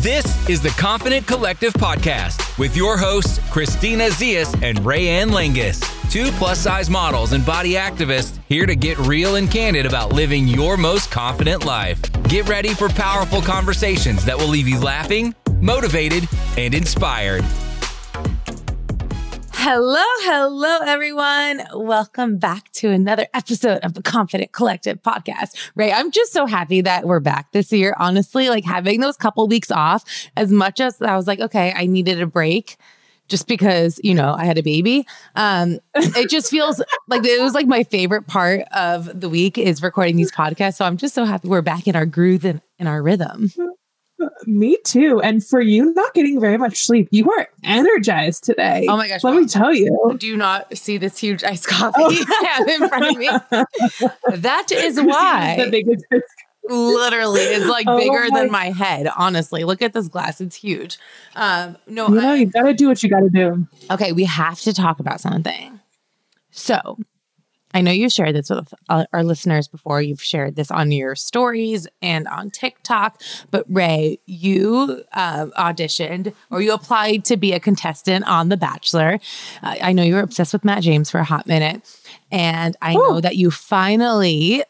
This is the Confident Collective podcast with your hosts, Christina Zias and Rayanne Langus, two plus size models and body activists here to get real and candid about living your most confident life. Get ready for powerful conversations that will leave you laughing, motivated, and inspired. Hello, hello, everyone. Welcome back to another episode of the Confident Collective podcast. Ray, I'm just so happy that we're back this year. Honestly, like having those couple weeks off, as much as I was like, okay, I needed a break just because, you know, I had a baby. Um, it just feels like it was like my favorite part of the week is recording these podcasts. So I'm just so happy we're back in our groove and in our rhythm. Me too. And for you not getting very much sleep, you are energized today. Oh my gosh. Let me tell you. Do not see this huge iced coffee I have in front of me? that is why. The biggest- Literally, it's like Oh bigger my- than my head. Honestly, look at this glass; it's huge. Um, no, you know, I- you got to do what you got to do. okay, we have to talk about something. So, I know you shared this with uh, our listeners before. You've shared this on your stories and on TikTok. But Ray, you uh, auditioned or you applied to be a contestant on The Bachelor. Uh, I know you were obsessed with Matt James for a hot minute, and I know that you finally.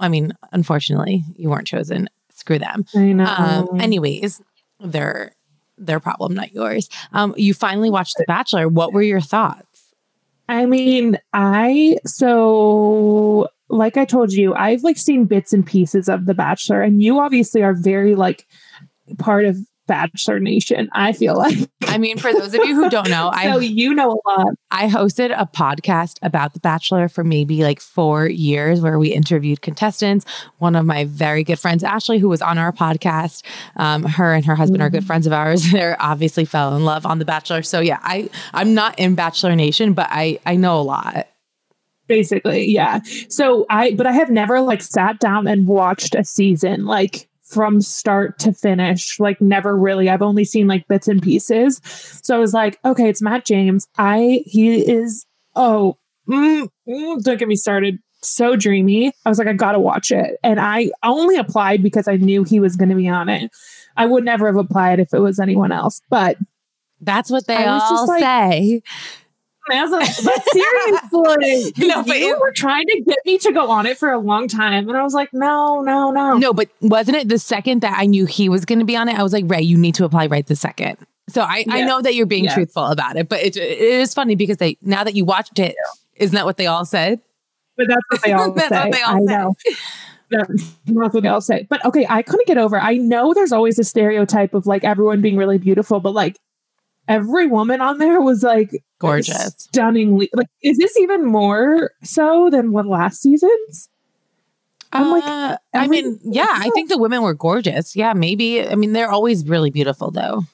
I mean, unfortunately, you weren't chosen. Screw them. I know. Um, anyways, their their problem, not yours. Um, you finally watched The Bachelor. What were your thoughts? I mean, I so like I told you, I've like seen bits and pieces of The Bachelor, and you obviously are very like part of Bachelor Nation. I feel like I mean, for those of you who don't know, so I you know a lot. I hosted a podcast about The Bachelor for maybe like four years, where we interviewed contestants. One of my very good friends, Ashley, who was on our podcast, um, her and her husband are good friends of ours. They obviously fell in love on The Bachelor. So yeah, I I'm not in Bachelor Nation, but I I know a lot. basically yeah so i but i have never like sat down and watched a season like from start to finish like never really i've only seen like bits and pieces. So i was like okay it's matt james. I he is oh mm, mm, don't get me started. So dreamy. I was like i gotta watch it. And i only applied because i knew he was to be on it. I would never have applied if it was anyone else but That's what they I was just all like- say. As a, but seriously, No, but you it- were trying to get me to go on it for a long time, and I was like, no, no, no. No, but wasn't it the second that I knew he was going to be on it? I was like, Ray, you need to apply right the second. So I, I know that you're being Yeah. truthful about it, but it, it is funny because they now that you watched it, not that what they all said? But that's what they all That's say. what they all I say. know. That's that's what they all say. But okay, I couldn't get over. I know there's always a stereotype of like everyone being really beautiful, but like every woman on there was like Gorgeous. stunningly. Like, is this even more so than what last season's? I'm like, Uh, I mean, yeah, I think the women were gorgeous. Yeah, maybe. I mean, they're always really beautiful, though.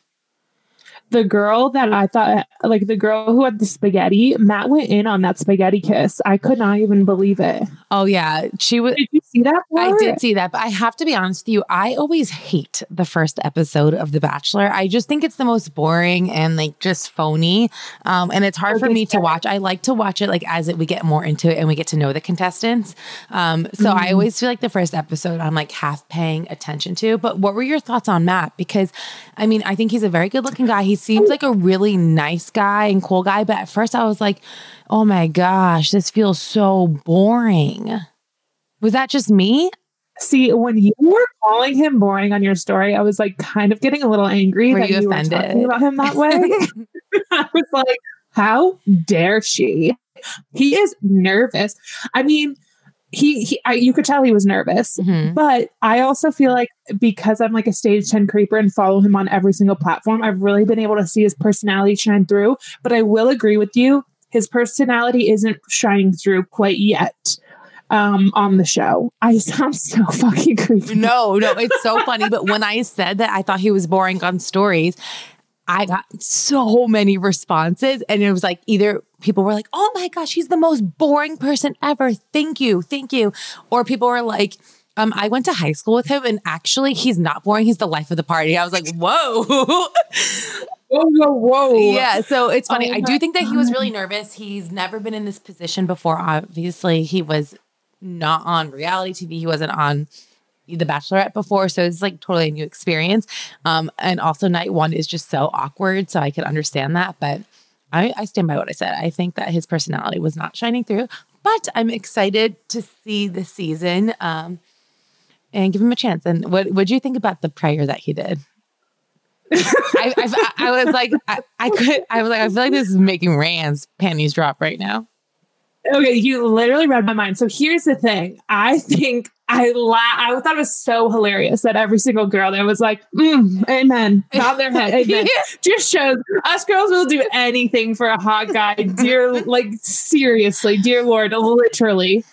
The girl that I thought, like the girl who had the spaghetti, Matt went in on that spaghetti kiss. I could not even believe it. Oh yeah, she was. Did you see that? I did see that, but I have to be honest with you. I always hate the first episode of The Bachelor. I just think it's the most boring and like just phony, um, and it's hard for me to watch. I like to watch it like as it, we get more into it and we get to know the contestants. Um, so I always feel like the first episode I'm like half paying attention to. But what were your thoughts on Matt? Because I mean, I think he's a very good looking guy. He seems like a really nice guy and cool guy. But at first I was like, oh my gosh, this feels so boring. Was that just me? See, when you were calling him boring on your story, I was like kind of getting a little angry Were that you you, were offended? talking about him that way. I was like, how dare she? He is nervous. I mean, he, he I, you could tell he was nervous. Mhm. But I also feel like because I'm like a stage 10 creeper and follow him on every single platform, I've really been able to see his personality shine through. But I will agree with you, his personality isn't shining through quite yet um, on the show. I sound so fucking creepy. No, no, it's so funny. But when I said that I thought he was boring on stories, I got so many responses. And it was like either people were like, oh my gosh, he's the most boring person ever. Thank you. Thank you. Or people were like, um, I went to high school with him and actually he's not boring. He's the life of the party. I was like, whoa. Whoa, whoa, whoa. yeah. So it's funny. Oh I do think that he was really nervous. He's never been in this position before. Obviously, he was not on reality TV. He wasn't on The Bachelorette before, so it's like totally a new experience. Um, and also night one is just so awkward, so I could understand that. But I, I stand by what I said. I think that his personality was not shining through, but I'm excited to see the season um, and give him a chance. And what do you think about the prayer that he did? I, I, I, was like, I, I could, I was like, I feel like this is making Rand's panties drop right now. Okay, you literally read my mind. So here's the thing. I think I la- I thought it was so hilarious that every single girl there was like, mm, "Amen," not their head. Amen. Just shows us girls will do anything for a hot guy, dear. Like seriously, dear Lord, literally.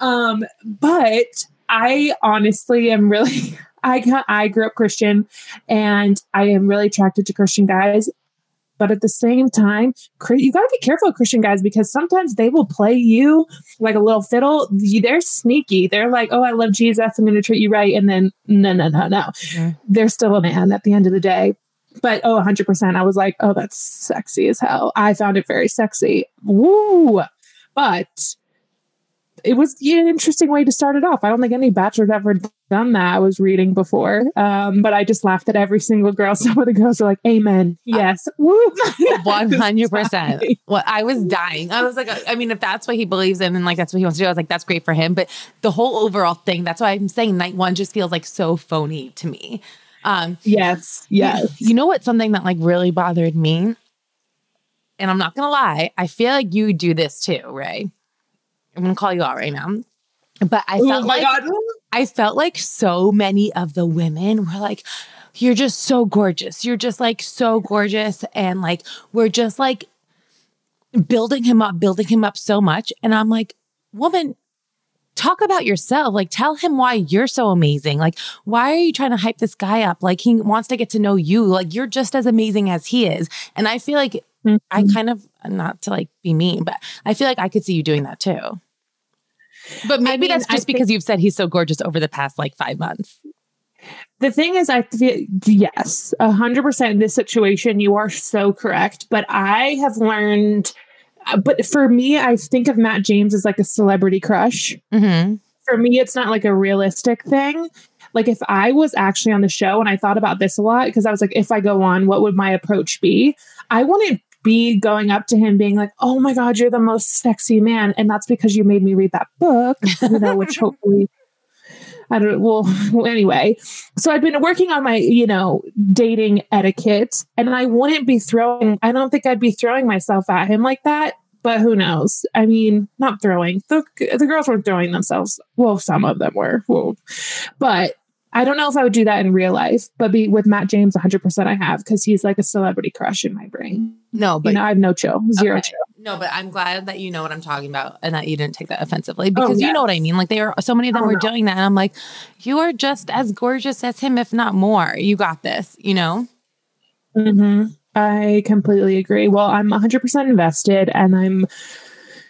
Um, but I honestly am really. I I grew up Christian, and I am really attracted to Christian guys. But at the same time, you got to be careful, Christian guys, because sometimes they will play you like a little fiddle. They're sneaky. They're like, oh, I love Jesus. I'm going to treat you right. And then, no, no, no, no. Mm-hmm. They're still a man at the end of the day. But oh, 100%. I was like, oh, that's sexy as hell. I found it very sexy. Woo. But it was an interesting way to start it off. I don't think any bachelor's ever done that. I was reading before, um, but I just laughed at every single girl. Some of the girls were like, "Amen, yes, one hundred percent." Well, I was dying. I was like, I mean, if that's what he believes in and like that's what he wants to do, I was like, that's great for him. But the whole overall thing, that's why I'm saying night one just feels like so phony to me. Um, yes, yes. You know what? Something that like really bothered me, and I'm not gonna lie, I feel like you do this too, Ray I'm gonna call you out right now. But I felt oh like God. I felt like so many of the women were like, You're just so gorgeous. You're just like so gorgeous. And like we're just like building him up, building him up so much. And I'm like, woman, talk about yourself. Like, tell him why you're so amazing. Like, why are you trying to hype this guy up? Like, he wants to get to know you. Like, you're just as amazing as he is. And I feel like mm-hmm. I kind of, not to like be mean, but I feel like I could see you doing that too. But maybe I mean, that's just I because you've said he's so gorgeous over the past like five months. The thing is, I feel yes, a hundred percent in this situation, you are so correct. But I have learned, uh, but for me, I think of Matt James as like a celebrity crush. Mm-hmm. For me, it's not like a realistic thing. Like if I was actually on the show and I thought about this a lot because I was like, if I go on, what would my approach be? I wouldn't be going up to him being like, "Oh my god, you're the most sexy man," and that's because you made me read that book, you know, which hopefully. I don't well anyway. So I've been working on my, you know, dating etiquette and I wouldn't be throwing I don't think I'd be throwing myself at him like that, but who knows? I mean, not throwing. The the girls weren't throwing themselves. Well, some of them were. But I don't know if I would do that in real life, but be with Matt James 100% I have because he's like a celebrity crush in my brain. No, but you know, I have no chill, zero okay. chill. No, but I'm glad that you know what I'm talking about and that you didn't take that offensively because oh, yeah. you know what I mean. Like they are so many of them oh, were no. doing that. And I'm like, you are just as gorgeous as him, if not more. You got this, you know? Mm-hmm. I completely agree. Well, I'm 100% invested and I'm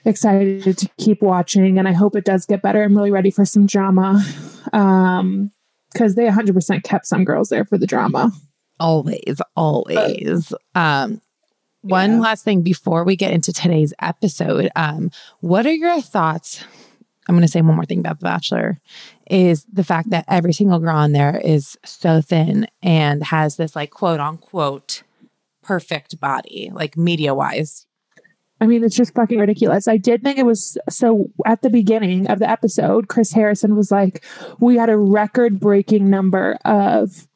excited to keep watching and I hope it does get better. I'm really ready for some drama. Um, because they 100% kept some girls there for the drama. Always, always. But, um, one yeah. last thing before we get into today's episode. Um, what are your thoughts? I'm going to say one more thing about The Bachelor is the fact that every single girl on there is so thin and has this like quote unquote perfect body, like media wise. I mean, it's just fucking ridiculous. I did think it was so at the beginning of the episode, Chris Harrison was like, We had a record breaking number of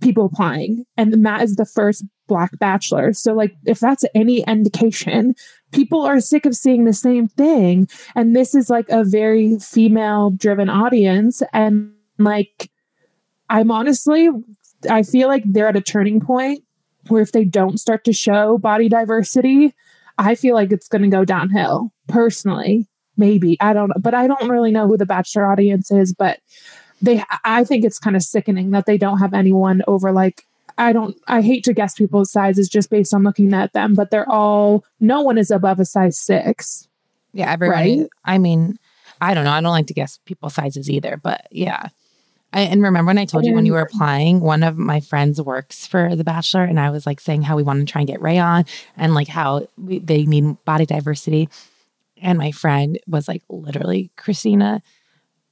people applying, and Matt is the first Black Bachelor. So, like, if that's any indication, people are sick of seeing the same thing. And this is like a very female driven audience. And like, I'm honestly, I feel like they're at a turning point where if they don't start to show body diversity, I feel like it's going to go downhill personally. Maybe I don't know, but I don't really know who the Bachelor audience is. But they, I think it's kind of sickening that they don't have anyone over like I don't I hate to guess people's sizes just based on looking at them, but they're all no one is above a size six. Yeah, everybody. Right? I mean, I don't know. I don't like to guess people's sizes either, but yeah. I, and remember when I told you when you were mm. applying, one of my friends works for The Bachelor, and I was like saying how we want to try and get Ray on, and like how we, they need body diversity. And my friend was like, literally, Christina,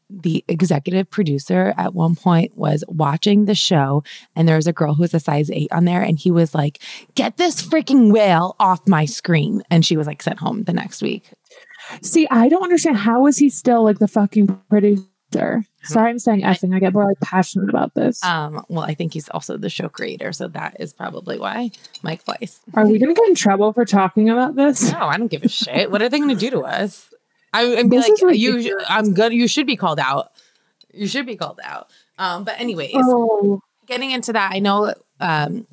the executive producer at one point was watching the show and there was a girl who was a size eight on there and he was like, get this freaking whale off my screen. And she was like sent home the next week. See, I don't understand how is he still like the fucking producer? Sorry, I'm saying effing. I get more like passionate about this. Um, well, I think he's also the show creator, so that is probably why Mike Fleiss. Are we gonna get in trouble for talking about this? No, I don't give a shit. What are they gonna do to us? I, I'm like, you. I'm good. You should be called out. You should be called out. Um, but anyways, oh. getting into that, I know um,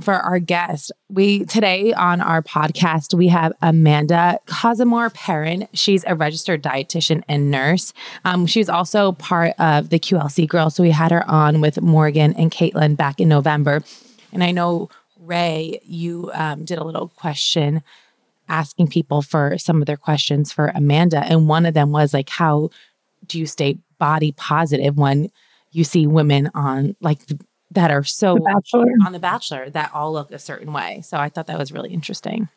for our guest. We today on our podcast we have Amanda Kozimor-Perrin. She's a registered dietitian and nurse. Um, she was also part of the QLC Girls, so we had her on with Morgan and Caitlin back in November. And I know Ray, you um, did a little question asking people for some of their questions for Amanda, and one of them was like, "How do you stay body positive when you see women on like the that are so the on The Bachelor that all look a certain way. So I thought that was really interesting.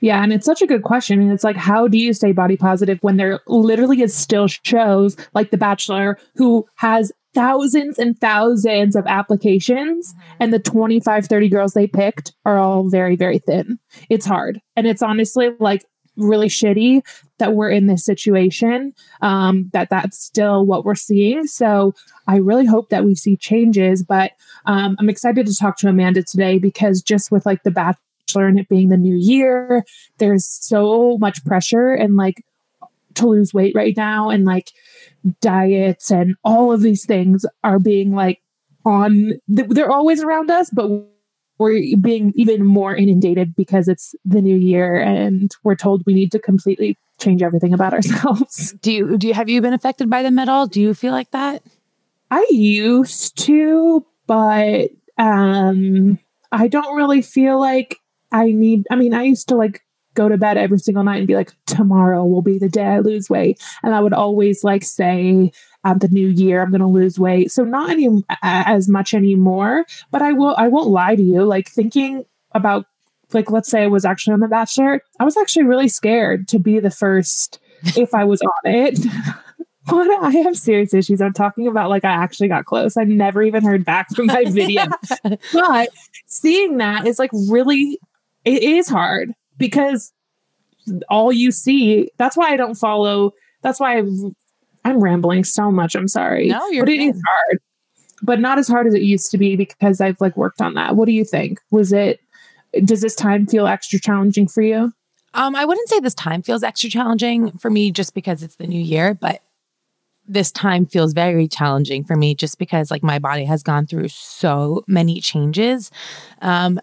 Yeah, and it's such a good question. And it's like, how do you stay body positive when there literally is still shows like The Bachelor who has thousands and thousands of applications mm-hmm. and the 25, 30 girls they picked are all very, very thin. It's hard. And it's honestly like really shitty that we're in this situation um, that that's still what we're seeing. So i really hope that we see changes but um, i'm excited to talk to amanda today because just with like the bachelor and it being the new year there's so much pressure and like to lose weight right now and like diets and all of these things are being like on they're always around us but we're being even more inundated because it's the new year and we're told we need to completely change everything about ourselves. Do you do you have you been affected by them at all? Do you feel like that? I used to, but um I don't really feel like I need I mean, I used to like go to bed every single night and be like, tomorrow will be the day I lose weight. And I would always like say, um, the new year i'm going to lose weight so not any as much anymore but i will i won't lie to you like thinking about like let's say i was actually on the bachelor i was actually really scared to be the first if i was on it What I have serious issues. I'm talking about like I actually got close. I never even heard back from my video. but seeing that is like really it is hard because all you see, that's why I don't follow that's why I I'm rambling so much. I'm sorry. No, you're but it is hard, but not as hard as it used to be because I've like worked on that. What do you think? Was it? Does this time feel extra challenging for you? Um, I wouldn't say this time feels extra challenging for me just because it's the new year, but this time feels very challenging for me just because like my body has gone through so many changes. Um,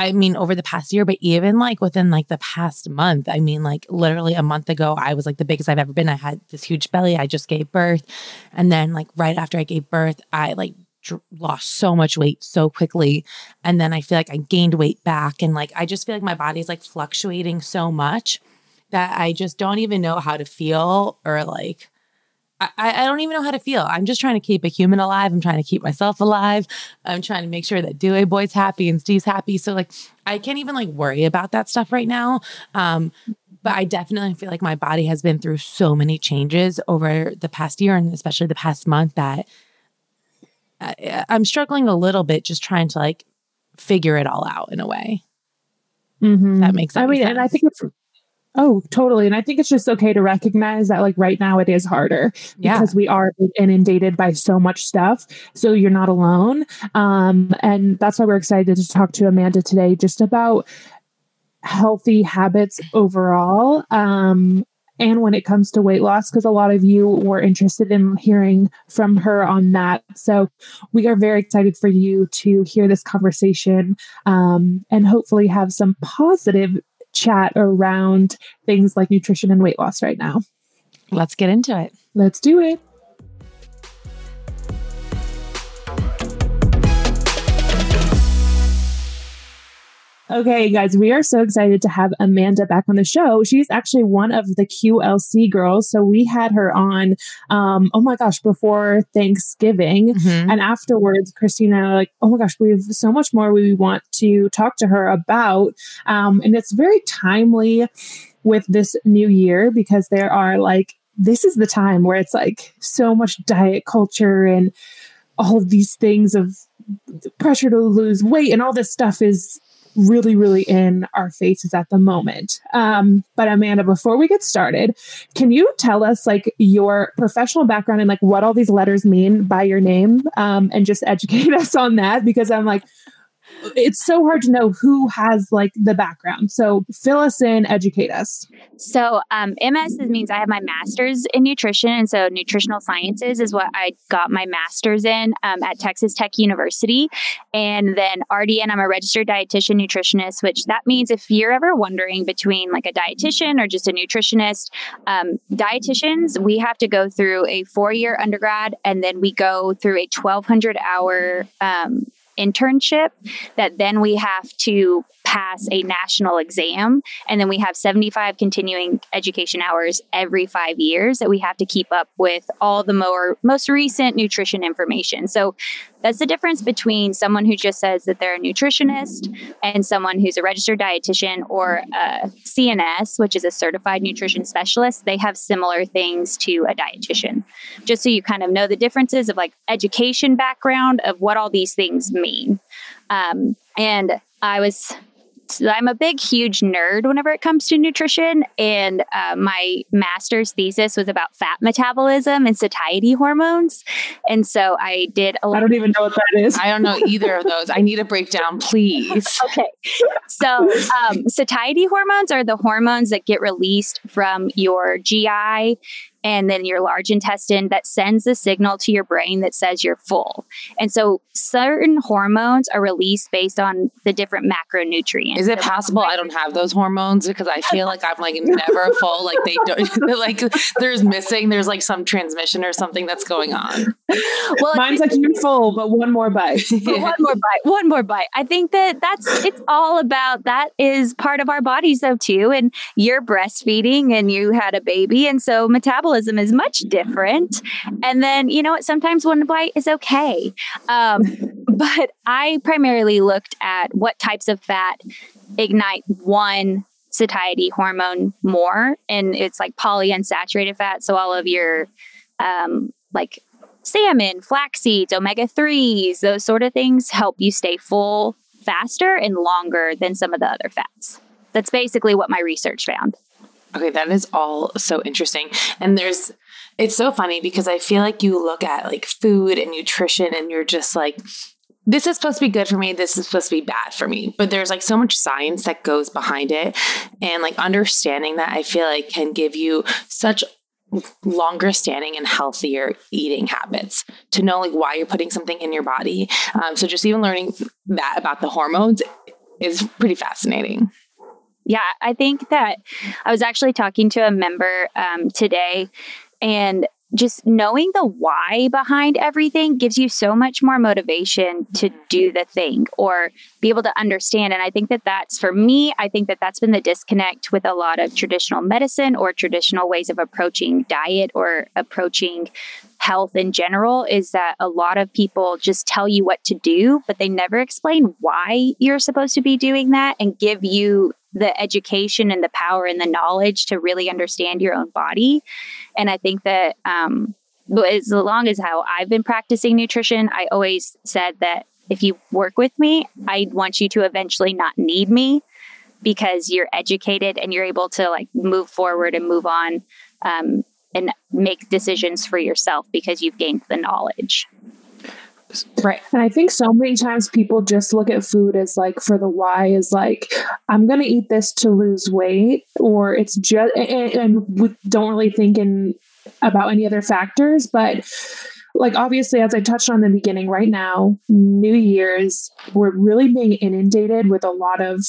I mean, over the past year, but even like within like the past month, I mean, like literally a month ago, I was like the biggest I've ever been. I had this huge belly. I just gave birth. And then, like, right after I gave birth, I like dr- lost so much weight so quickly. And then I feel like I gained weight back. And like, I just feel like my body is like fluctuating so much that I just don't even know how to feel or like, I, I don't even know how to feel. I'm just trying to keep a human alive. I'm trying to keep myself alive. I'm trying to make sure that Dewey Boy's happy and Steve's happy. So like I can't even like worry about that stuff right now. Um, but I definitely feel like my body has been through so many changes over the past year and especially the past month that I, I'm struggling a little bit just trying to like figure it all out in a way. Mm-hmm. That makes. Sense. I mean, sense. and I think it's Oh, totally. And I think it's just okay to recognize that, like, right now it is harder yeah. because we are inundated by so much stuff. So you're not alone. Um, and that's why we're excited to talk to Amanda today just about healthy habits overall. Um, and when it comes to weight loss, because a lot of you were interested in hearing from her on that. So we are very excited for you to hear this conversation um, and hopefully have some positive chat around things like nutrition and weight loss right now. Let's get into it. Let's do it. Okay, guys, we are so excited to have Amanda back on the show. She's actually one of the QLC girls. So we had her on, um, oh my gosh, before Thanksgiving. Mm-hmm. And afterwards, Christina, like, oh my gosh, we have so much more we want to talk to her about. Um, and it's very timely with this new year because there are like this is the time where it's like so much diet culture and all of these things of pressure to lose weight and all this stuff is really, really in our faces at the moment. Um, but Amanda, before we get started, can you tell us like your professional background and like what all these letters mean by your name um, and just educate us on that? Because I'm like, it's so hard to know who has like the background. So fill us in, educate us. So um, MS means I have my master's in nutrition, and so nutritional sciences is what I got my master's in um, at Texas Tech University, and then RDN I'm a registered dietitian nutritionist, which that means if you're ever wondering between like a dietitian or just a nutritionist, um, dietitians we have to go through a four year undergrad, and then we go through a 1200 hour um, internship that then we have to pass a national exam. And then we have 75 continuing education hours every five years that we have to keep up with all the more most recent nutrition information. So that's the difference between someone who just says that they're a nutritionist and someone who's a registered dietitian or a CNS, which is a certified nutrition specialist. They have similar things to a dietitian. Just so you kind of know the differences of like education background of what all these things mean. Um, and I was I'm a big, huge nerd whenever it comes to nutrition. And uh, my master's thesis was about fat metabolism and satiety hormones. And so I did a I don't even know what that is. I don't know either of those. I need a breakdown, please. okay. So, um, satiety hormones are the hormones that get released from your GI and then your large intestine that sends a signal to your brain that says you're full. And so certain hormones are released based on the different macronutrients. Is it possible I don't have those hormones because I feel like I'm like never full like they don't like there's missing there's like some transmission or something that's going on. Well, mine's like you're full but one more bite. one more bite. One more bite. I think that that's it's all about that is part of our bodies though too and you're breastfeeding and you had a baby and so metabolism metabolism is much different. And then, you know what, sometimes one bite is okay. Um, but I primarily looked at what types of fat ignite one satiety hormone more. And it's like polyunsaturated fat. So all of your um, like salmon, flax seeds, omega 3s, those sort of things help you stay full faster and longer than some of the other fats. That's basically what my research found. Okay, that is all so interesting. And there's, it's so funny because I feel like you look at like food and nutrition and you're just like, this is supposed to be good for me. This is supposed to be bad for me. But there's like so much science that goes behind it. And like understanding that I feel like can give you such longer standing and healthier eating habits to know like why you're putting something in your body. Um, so just even learning that about the hormones is pretty fascinating. Yeah, I think that I was actually talking to a member um, today, and just knowing the why behind everything gives you so much more motivation to do the thing or be able to understand. And I think that that's for me, I think that that's been the disconnect with a lot of traditional medicine or traditional ways of approaching diet or approaching health in general is that a lot of people just tell you what to do, but they never explain why you're supposed to be doing that and give you the education and the power and the knowledge to really understand your own body. And I think that um, as long as how I've been practicing nutrition, I always said that if you work with me, I want you to eventually not need me because you're educated and you're able to like move forward and move on um, and make decisions for yourself because you've gained the knowledge. Right. And I think so many times people just look at food as like for the why is like, I'm going to eat this to lose weight, or it's just, and, and don't really think in about any other factors. But like, obviously, as I touched on in the beginning, right now, New Year's, we're really being inundated with a lot of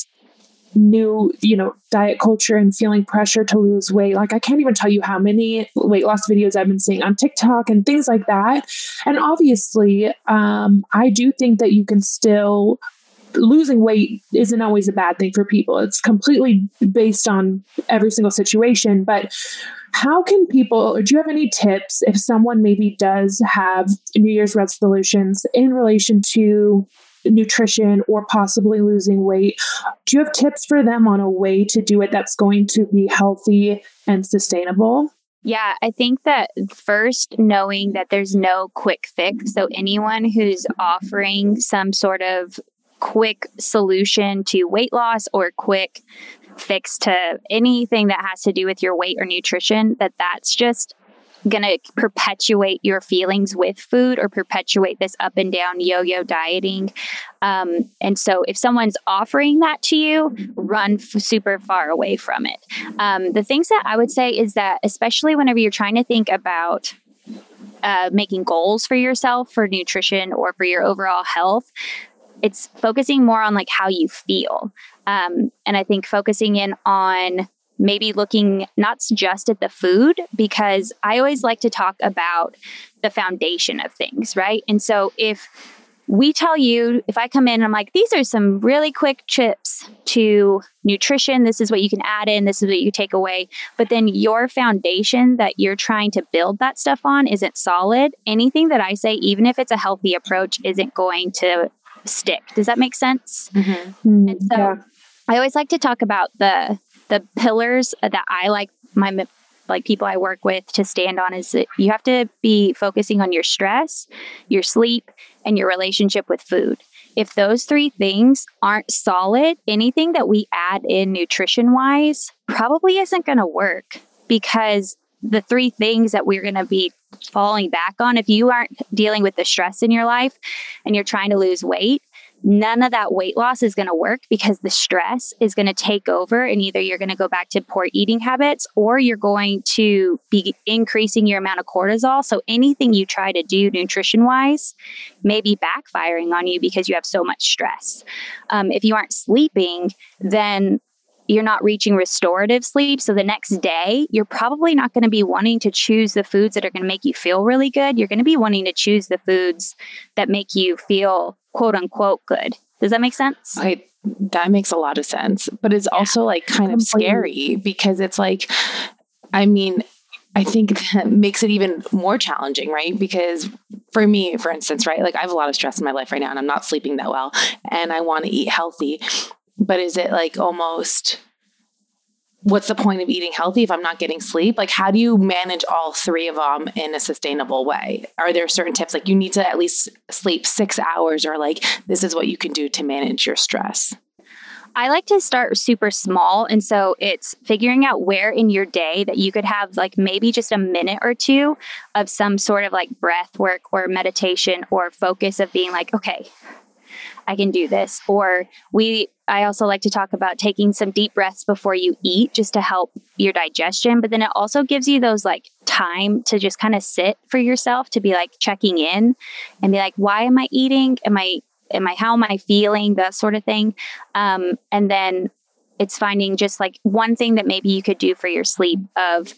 new, you know, diet culture and feeling pressure to lose weight. Like I can't even tell you how many weight loss videos I've been seeing on TikTok and things like that. And obviously, um, I do think that you can still losing weight isn't always a bad thing for people. It's completely based on every single situation. But how can people, or do you have any tips if someone maybe does have New Year's resolutions in relation to nutrition or possibly losing weight. Do you have tips for them on a way to do it that's going to be healthy and sustainable? Yeah, I think that first knowing that there's no quick fix. So anyone who's offering some sort of quick solution to weight loss or quick fix to anything that has to do with your weight or nutrition, that that's just going to perpetuate your feelings with food or perpetuate this up and down yo yo dieting. Um, and so, if someone's offering that to you, run f- super far away from it. Um, the things that I would say is that, especially whenever you're trying to think about uh, making goals for yourself for nutrition or for your overall health, it's focusing more on like how you feel. Um, and I think focusing in on maybe looking not just at the food, because I always like to talk about the foundation of things, right? And so if we tell you, if I come in and I'm like, these are some really quick chips to nutrition, this is what you can add in, this is what you take away. But then your foundation that you're trying to build that stuff on isn't solid. Anything that I say, even if it's a healthy approach, isn't going to stick. Does that make sense? Mm-hmm. And so yeah. I always like to talk about the the pillars that I like my like people I work with to stand on is that you have to be focusing on your stress, your sleep, and your relationship with food. If those three things aren't solid, anything that we add in nutrition wise probably isn't going to work because the three things that we're going to be falling back on, if you aren't dealing with the stress in your life and you're trying to lose weight, none of that weight loss is going to work because the stress is going to take over and either you're going to go back to poor eating habits or you're going to be increasing your amount of cortisol so anything you try to do nutrition wise may be backfiring on you because you have so much stress um, if you aren't sleeping then you're not reaching restorative sleep. So the next day, you're probably not going to be wanting to choose the foods that are going to make you feel really good. You're going to be wanting to choose the foods that make you feel quote unquote good. Does that make sense? I, that makes a lot of sense. But it's yeah. also like kind of scary because it's like, I mean, I think that makes it even more challenging, right? Because for me, for instance, right, like I have a lot of stress in my life right now and I'm not sleeping that well and I want to eat healthy but is it like almost what's the point of eating healthy if I'm not getting sleep? Like, how do you manage all three of them in a sustainable way? Are there certain tips like you need to at least sleep six hours, or like this is what you can do to manage your stress? I like to start super small. And so it's figuring out where in your day that you could have like maybe just a minute or two of some sort of like breath work or meditation or focus of being like, okay, I can do this. Or we, I also like to talk about taking some deep breaths before you eat just to help your digestion. But then it also gives you those like time to just kind of sit for yourself to be like checking in and be like, why am I eating? Am I, am I, how am I feeling? That sort of thing. Um, and then it's finding just like one thing that maybe you could do for your sleep of,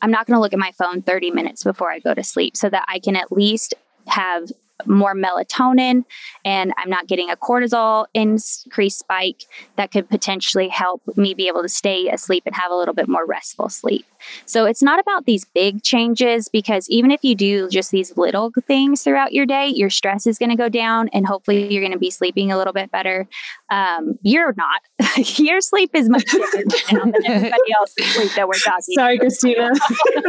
I'm not going to look at my phone 30 minutes before I go to sleep so that I can at least have more melatonin and I'm not getting a cortisol increase spike that could potentially help me be able to stay asleep and have a little bit more restful sleep. So it's not about these big changes because even if you do just these little things throughout your day, your stress is going to go down and hopefully you're going to be sleeping a little bit better. Um, you're not. your sleep is much better than everybody else's sleep that we're talking. Sorry, Christina.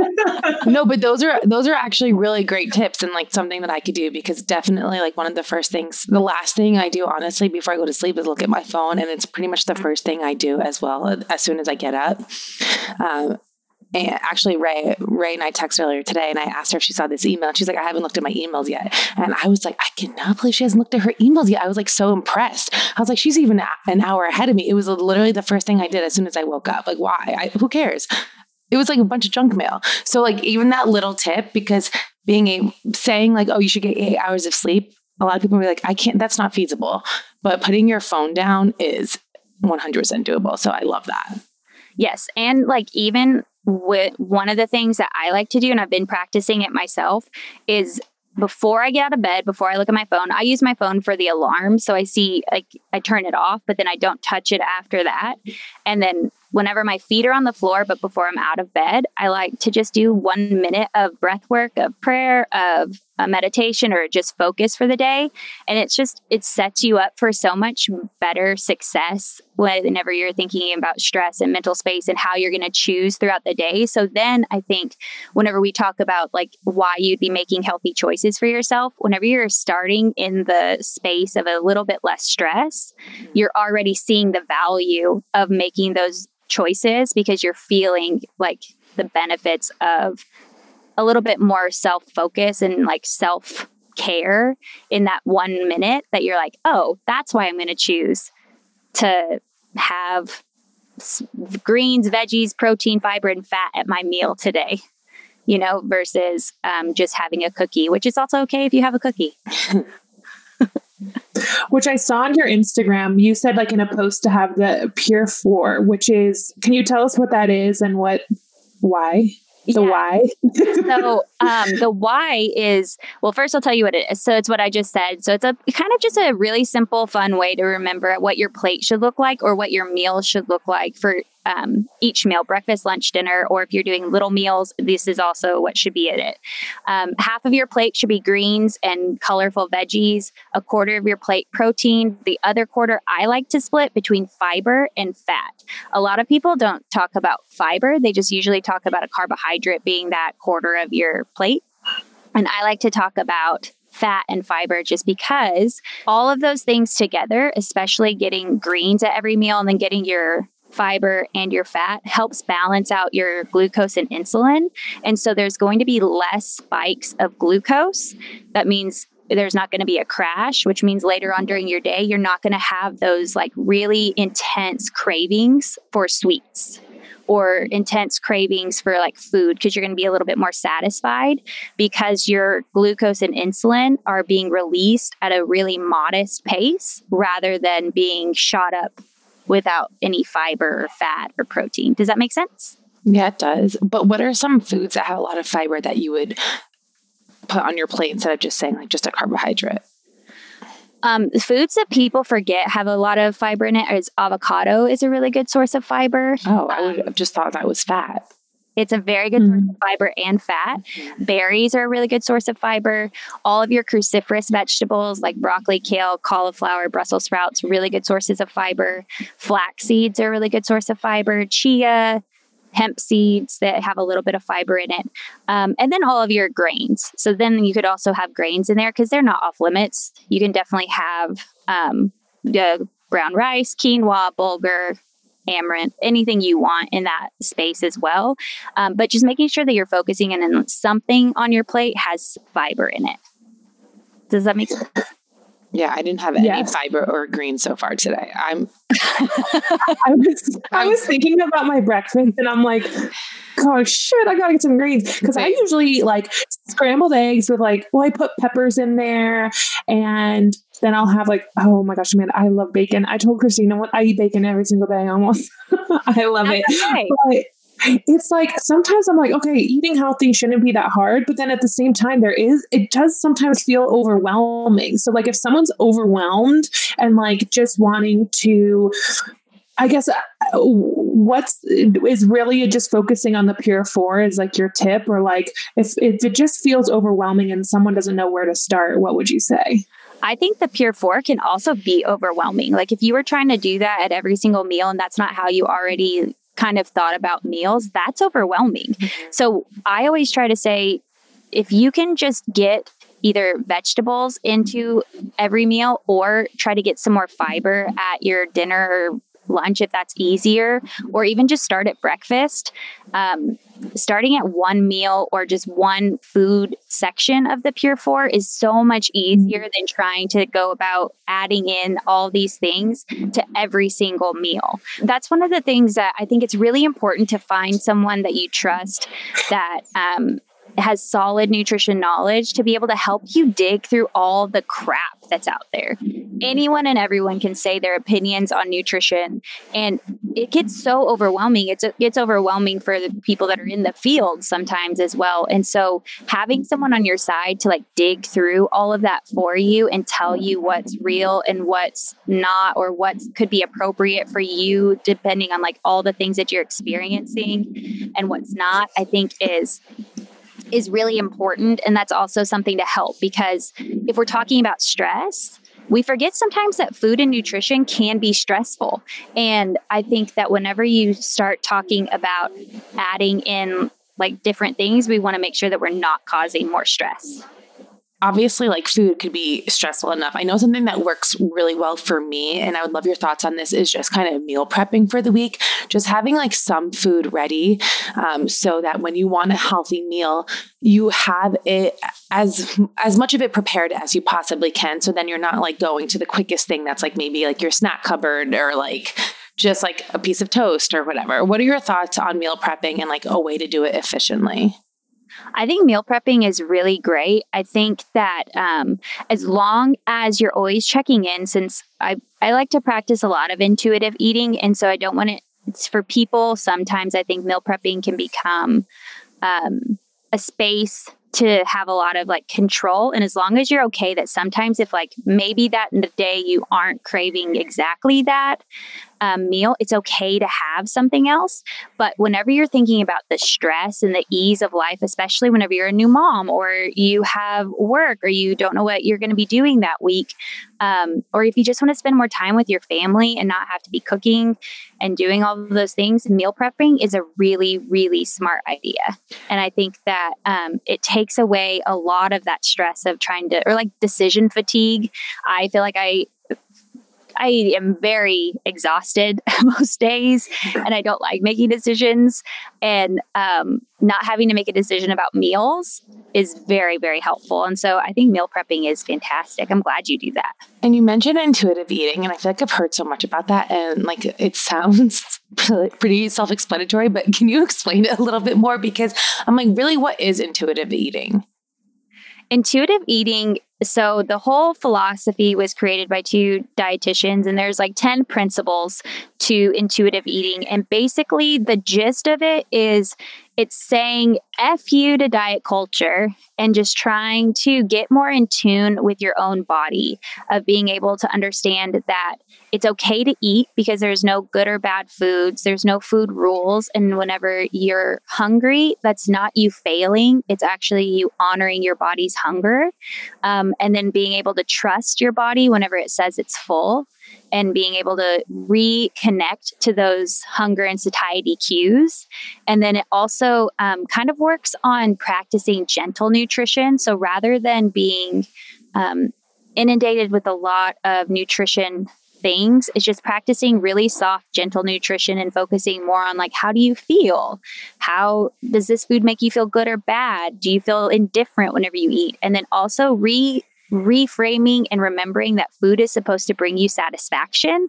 no, but those are those are actually really great tips and like something that I could do because definitely like one of the first things, the last thing I do honestly before I go to sleep is look at my phone, and it's pretty much the first thing I do as well as soon as I get up. Um, and actually, Ray, Ray and I texted earlier today, and I asked her if she saw this email. And she's like, I haven't looked at my emails yet. And I was like, I cannot believe she hasn't looked at her emails yet. I was like so impressed. I was like, she's even an hour ahead of me. It was literally the first thing I did as soon as I woke up. Like, why? I, who cares? It was like a bunch of junk mail. So, like, even that little tip, because being a saying like, oh, you should get eight hours of sleep. A lot of people be like, I can't. That's not feasible. But putting your phone down is 100% doable. So I love that. Yes, and like even one of the things that I like to do, and I've been practicing it myself, is before I get out of bed, before I look at my phone, I use my phone for the alarm. So I see, like, I turn it off, but then I don't touch it after that. And then whenever my feet are on the floor, but before I'm out of bed, I like to just do one minute of breath work, of prayer, of a meditation or just focus for the day. And it's just, it sets you up for so much better success whenever you're thinking about stress and mental space and how you're going to choose throughout the day. So then I think whenever we talk about like why you'd be making healthy choices for yourself, whenever you're starting in the space of a little bit less stress, mm-hmm. you're already seeing the value of making those choices because you're feeling like the benefits of a little bit more self focus and like self care in that one minute that you're like, oh, that's why I'm going to choose to have greens, veggies, protein, fiber, and fat at my meal today, you know, versus um, just having a cookie, which is also okay if you have a cookie. which I saw on your Instagram. You said, like, in a post to have the Pure Four, which is, can you tell us what that is and what, why? The yeah. why so um, the why is well first i'll tell you what it is so it's what i just said so it's a kind of just a really simple fun way to remember what your plate should look like or what your meal should look like for um, each meal breakfast, lunch, dinner, or if you're doing little meals, this is also what should be in it. Um, half of your plate should be greens and colorful veggies, a quarter of your plate protein. The other quarter I like to split between fiber and fat. A lot of people don't talk about fiber, they just usually talk about a carbohydrate being that quarter of your plate. And I like to talk about fat and fiber just because all of those things together, especially getting greens at every meal and then getting your fiber, and your fat helps balance out your glucose and insulin. And so there's going to be less spikes of glucose. That means there's not going to be a crash, which means later on during your day, you're not going to have those like really intense cravings for sweets or intense cravings for like food because you're going to be a little bit more satisfied because your glucose and insulin are being released at a really modest pace rather than being shot up without any fiber or fat or protein. Does that make sense? Yeah, it does. But what are some foods that have a lot of fiber that you would put on your plate instead of just saying like just a carbohydrate? Um, foods that people forget have a lot of fiber in it is avocado is a really good source of fiber. Oh, I would have just thought that was fat. It's a very good mm-hmm. source of fiber and fat. Berries are a really good source of fiber. All of your cruciferous vegetables like broccoli, kale, cauliflower, Brussels sprouts, really good sources of fiber. Flax seeds are a really good source of fiber. Chia, hemp seeds that have a little bit of fiber in it. Um, and then all of your grains. So then you could also have grains in there because they're not off limits. You can definitely have um, the brown rice, quinoa, bulgur, amaranth, anything you want in that space as well. Um, but just making sure that you're focusing in on something on your plate has fiber in it. Does that make sense? Yeah, I didn't have any yes. fiber or green so far today. I'm I was I was thinking about my breakfast and I'm like, oh shit, I gotta get some greens. Cause I usually eat like scrambled eggs with like, well, I put peppers in there and then I'll have like, oh my gosh, man, I love bacon. I told Christina I eat bacon every single day almost. I love That's it. Okay. But it's like sometimes I'm like, okay, eating healthy shouldn't be that hard. But then at the same time, there is, it does sometimes feel overwhelming. So, like, if someone's overwhelmed and like just wanting to, I guess uh, what's is really just focusing on the pure four is like your tip, or like if, if it just feels overwhelming and someone doesn't know where to start, what would you say? I think the Pure Four can also be overwhelming. Like if you were trying to do that at every single meal and that's not how you already kind of thought about meals, that's overwhelming. Mm-hmm. So I always try to say if you can just get either vegetables into every meal or try to get some more fiber at your dinner or lunch if that's easier, or even just start at breakfast. Um, starting at one meal or just one food section of the Pure Four is so much easier mm-hmm. than trying to go about adding in all these things to every single meal. That's one of the things that I think it's really important to find someone that you trust that um, has solid nutrition knowledge to be able to help you dig through all the crap that's out there. Anyone and everyone can say their opinions on nutrition, and it gets so overwhelming. It's it gets overwhelming for the people that are in the field sometimes as well. And so, having someone on your side to like dig through all of that for you and tell you what's real and what's not, or what could be appropriate for you, depending on like all the things that you're experiencing and what's not, I think is is really important. And that's also something to help because if we're talking about stress, we forget sometimes that food and nutrition can be stressful. And I think that whenever you start talking about adding in like different things, we want to make sure that we're not causing more stress obviously like food could be stressful enough. I know something that works really well for me and I would love your thoughts on this is just kind of meal prepping for the week, just having like some food ready um, so that when you want a healthy meal, you have it as as much of it prepared as you possibly can so then you're not like going to the quickest thing that's like maybe like your snack cupboard or like just like a piece of toast or whatever. What are your thoughts on meal prepping and like a way to do it efficiently? I think meal prepping is really great. I think that um, as long as you're always checking in, since I, I like to practice a lot of intuitive eating, and so I don't want it, it's for people. Sometimes I think meal prepping can become um, a space to have a lot of like control. And as long as you're okay that sometimes if like maybe that in the day you aren't craving exactly that, um, meal, it's okay to have something else. But whenever you're thinking about the stress and the ease of life, especially whenever you're a new mom or you have work or you don't know what you're going to be doing that week, um, or if you just want to spend more time with your family and not have to be cooking and doing all of those things, meal prepping is a really, really smart idea. And I think that um, it takes away a lot of that stress of trying to, or like decision fatigue. I feel like I I am very exhausted most days and I don't like making decisions. And um, not having to make a decision about meals is very, very helpful. And so I think meal prepping is fantastic. I'm glad you do that. And you mentioned intuitive eating, and I feel like I've heard so much about that. And like it sounds pretty self explanatory, but can you explain it a little bit more? Because I'm like, really, what is intuitive eating? Intuitive eating so the whole philosophy was created by two dietitians and there's like 10 principles to intuitive eating. And basically the gist of it is it's saying F you to diet culture and just trying to get more in tune with your own body, of being able to understand that it's okay to eat because there's no good or bad foods, there's no food rules. And whenever you're hungry, that's not you failing, it's actually you honoring your body's hunger. Um, and then being able to trust your body whenever it says it's full and being able to reconnect to those hunger and satiety cues. And then it also um, kind of works on practicing gentle nutrition. So rather than being um, inundated with a lot of nutrition things it's just practicing really soft gentle nutrition and focusing more on like how do you feel? How does this food make you feel good or bad? Do you feel indifferent whenever you eat? And then also re reframing and remembering that food is supposed to bring you satisfaction.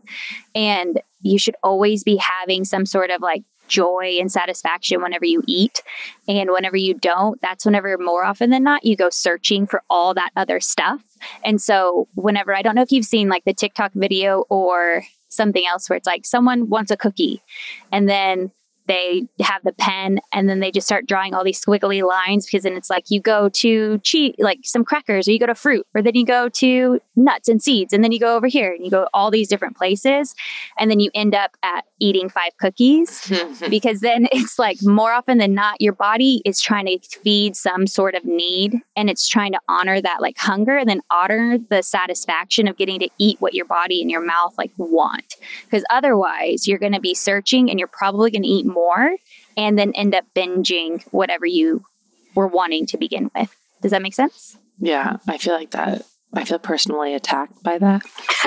And you should always be having some sort of like joy and satisfaction whenever you eat. And whenever you don't, that's whenever more often than not you go searching for all that other stuff. And so, whenever I don't know if you've seen like the TikTok video or something else where it's like someone wants a cookie and then they have the pen and then they just start drawing all these squiggly lines because then it's like you go to cheese like some crackers or you go to fruit or then you go to nuts and seeds and then you go over here and you go all these different places and then you end up at eating five cookies because then it's like more often than not your body is trying to feed some sort of need and it's trying to honor that like hunger and then honor the satisfaction of getting to eat what your body and your mouth like want. Because otherwise you're going to be searching and you're probably going to eat more and then end up binging whatever you were wanting to begin with. Does that make sense? Yeah, I feel like that. I feel personally attacked by that.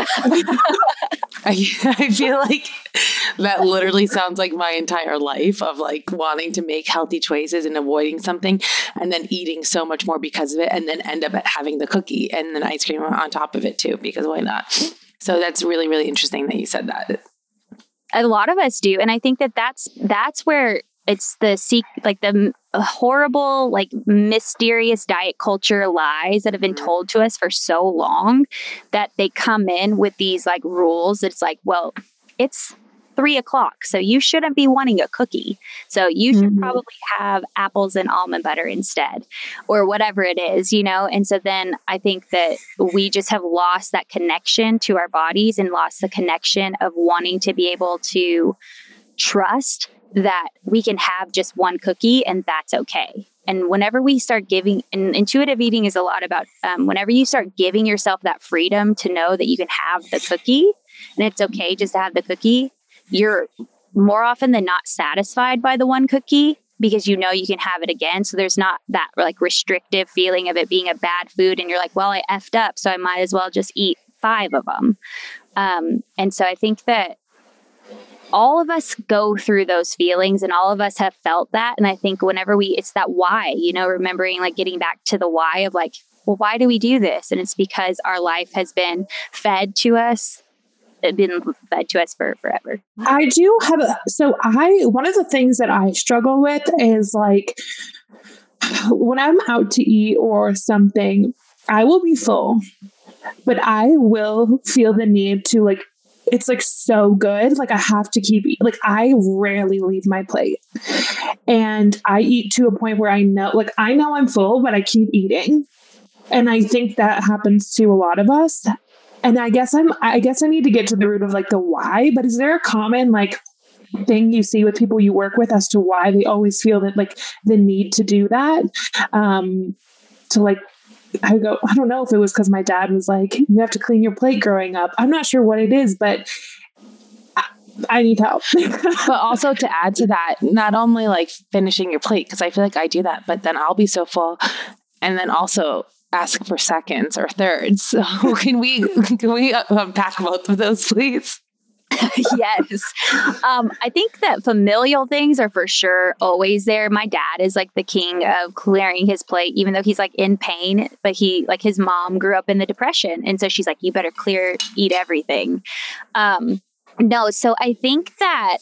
I, I feel like that literally sounds like my entire life of like wanting to make healthy choices and avoiding something and then eating so much more because of it and then end up having the cookie and then ice cream on top of it too because why not? So that's really really interesting that you said that a lot of us do and i think that that's that's where it's the seek like the horrible like mysterious diet culture lies that have been told to us for so long that they come in with these like rules. It's like well it's three o'clock. So you shouldn't be wanting a cookie. So you should mm-hmm. probably have apples and almond butter instead, or whatever it is, you know? And so then I think that we just have lost that connection to our bodies and lost the connection of wanting to be able to trust that we can have just one cookie and that's okay And whenever we start giving, and intuitive eating is a lot about um, whenever you start giving yourself that freedom to know that you can have the cookie and it's okay just to have the cookie, you're more often than not satisfied by the one cookie because you know you can have it again. So there's not that like restrictive feeling of it being a bad food. And you're like, well, I effed up, so I might as well just eat five of them. Um, and so I think that all of us go through those feelings and all of us have felt that. And I think whenever we, it's that why, you know, remembering like getting back to the why of like, well, why do we do this? And it's because our life has been fed to us been fed to us for forever. I do have a, so I one of the things that I struggle with is like when I'm out to eat or something, I will be full, but I will feel the need to like it's like so good. Like I have to keep like I rarely leave my plate. And I eat to a point where I know like I know I'm full, but I keep eating. And I think that happens to a lot of us. And I guess I'm I guess I need to get to the root of like the why, but is there a common like thing you see with people you work with as to why they always feel that like the need to do that? Um to like I go, I don't know if it was because my dad was like, you have to clean your plate growing up. I'm not sure what it is, but I, I need help. but also to add to that, not only like finishing your plate, because I feel like I do that, but then I'll be so full. And then also ask for seconds or thirds. So can we can we unpack both of those, please? yes. Um, I think that familial things are for sure always there. My dad is like the king of clearing his plate, even though he's like in pain, but he, like his mom grew up in the depression. And so she's like, you better clear, eat everything. Um, no, so I think that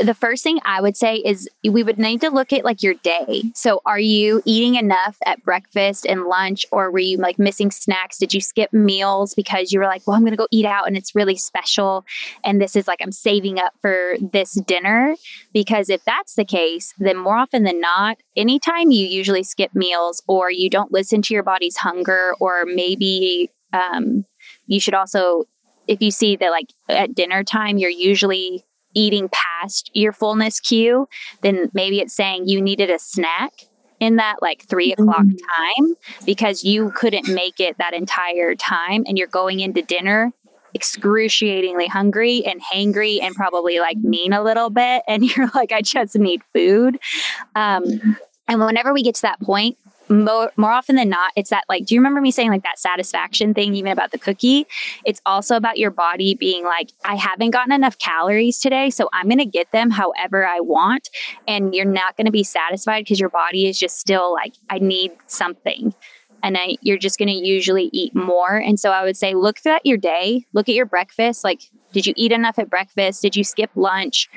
the first thing I would say is we would need to look at like your day. So, are you eating enough at breakfast and lunch, or were you like missing snacks? Did you skip meals because you were like, well, I'm going to go eat out and it's really special. And this is like, I'm saving up for this dinner? Because if that's the case, then more often than not, anytime you usually skip meals or you don't listen to your body's hunger, or maybe um, you should also, if you see that like at dinner time, you're usually eating past your fullness cue, then maybe it's saying you needed a snack in that like 3 o'clock mm-hmm. time because you couldn't make it that entire time and you're going into dinner excruciatingly hungry and hangry and probably like mean a little bit and you're like i just need food um, and whenever we get to that point more, more often than not, it's that like, do you remember me saying like that satisfaction thing, even about the cookie? It's also about your body being like, I haven't gotten enough calories today, so I'm going to get them however I want. And you're not going to be satisfied because your body is just still like, I need something. And I, you're just going to usually eat more. And so I would say, look at your day, look at your breakfast. Like, did you eat enough at breakfast? Did you skip lunch?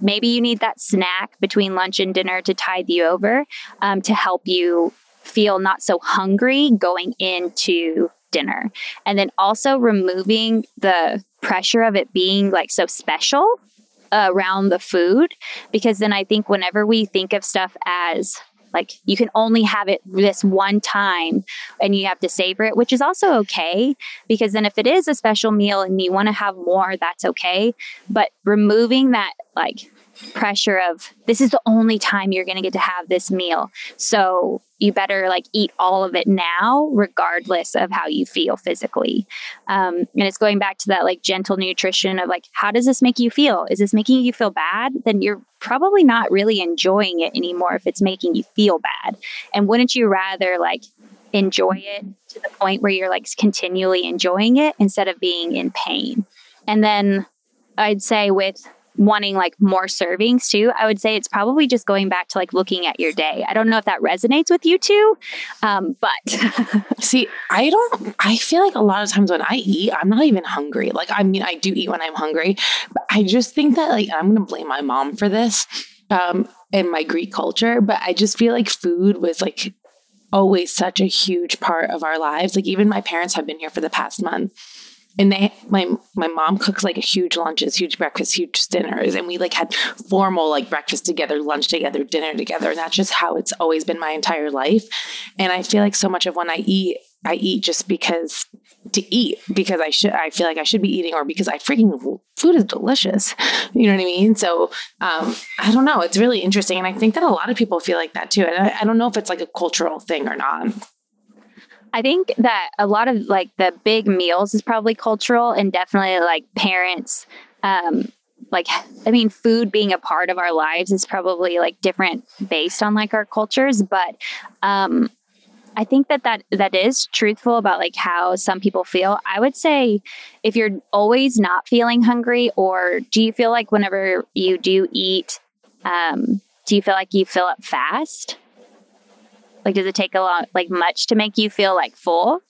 Maybe you need that snack between lunch and dinner to tide you over um, to help you feel not so hungry going into dinner. And then also removing the pressure of it being like so special around the food because then I think whenever we think of stuff as like you can only have it this one time and you have to savor it, which is also okay because then if it is a special meal and you want to have more, that's okay. But removing that like pressure of this is the only time you're going to get to have this meal. So you better like eat all of it now, regardless of how you feel physically. Um, and it's going back to that like gentle nutrition of like, how does this make you feel? Is this making you feel bad? Then you're probably not really enjoying it anymore if it's making you feel bad. And wouldn't you rather like enjoy it to the point where you're like continually enjoying it instead of being in pain? And then I'd say with wanting like more servings too, I would say it's probably just going back to like looking at your day. I don't know if that resonates with you too, um, but see, I don't. I feel like a lot of times when I eat, I'm not even hungry. Like, I mean, I do eat when I'm hungry, but I just think that like I'm to blame my mom for this um, in my Greek culture. But I just feel like food was like always such a huge part of our lives. Like even my parents have been here for the past month and they my my mom cooks like huge lunches huge breakfasts huge dinners. And we like had formal like breakfast together lunch together dinner together. And that's just how it's always been my entire life. And i feel like so much of when i eat i eat just because to eat because i should i feel like i should be eating or because i freaking food is delicious. You know what i mean? So um, i don't know. It's really interesting. And i think that a lot of people feel like that too. And I, I don't know if it's like a cultural thing or not I think that a lot of like the big meals is probably cultural and definitely like parents um like I mean food being a part of our lives is probably like different based on like our cultures but um I think that, that that is truthful about like how some people feel. I would say if you're always not feeling hungry or do you feel like whenever you do eat um do you feel like you fill up fast? Like, does it take a lot, like much to make you feel like full?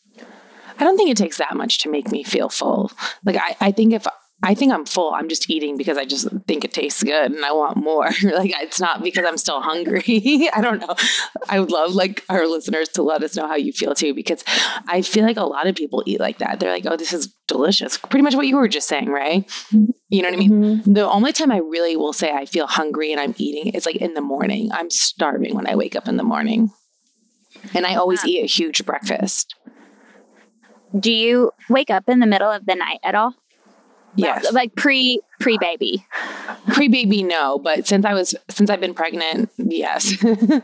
I don't think it takes that much to make me feel full. Like, I, I think if I think I'm full, I'm just eating because I just think it tastes good and I want more. like, it's not because I'm still hungry. I don't know. I would love like our listeners to let us know how you feel too, because I feel like a lot of people eat like that. They're like, oh, this is delicious. Pretty much what you were just saying, right? You know what I mean? Mm-hmm. The only time I really will say I feel hungry and I'm eating is like in the morning. I'm starving when I wake up in the morning. And I always eat a huge breakfast. Do you wake up in the middle of the night at all? Yes. Like pre pre baby. Pre baby, no. But since I was since I've been pregnant, yes. okay.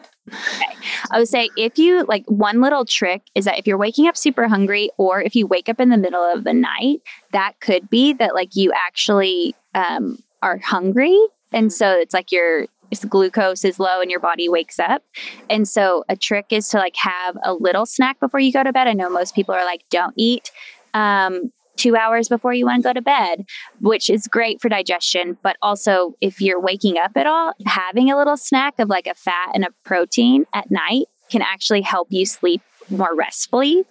I would say if you like one little trick is that if you're waking up super hungry or if you wake up in the middle of the night, that could be that like you actually um, are hungry. And so it's like you're glucose is low and your body wakes up. And so a trick is to like have a little snack before you go to bed. I know most people are like, don't eat. Um, two hours before you want to go to bed, which is great for digestion. But also, if you're waking up at all, having a little snack of like a fat and a protein at night can actually help you sleep more restfully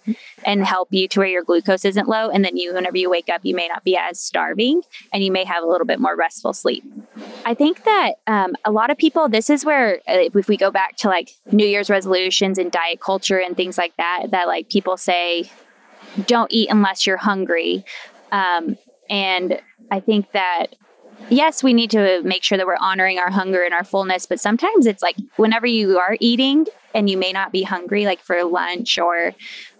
and help you to where your glucose isn't low. And then you, whenever you wake up, you may not be as starving and you may have a little bit more restful sleep. I think that um, a lot of people, this is where, uh, if we go back to like New Year's resolutions and diet culture and things like that, that like people say, don't eat unless you're hungry. Um, and I think that yes, we need to make sure that we're honoring our hunger and our fullness, but sometimes it's like whenever you are eating and you may not be hungry, like for lunch or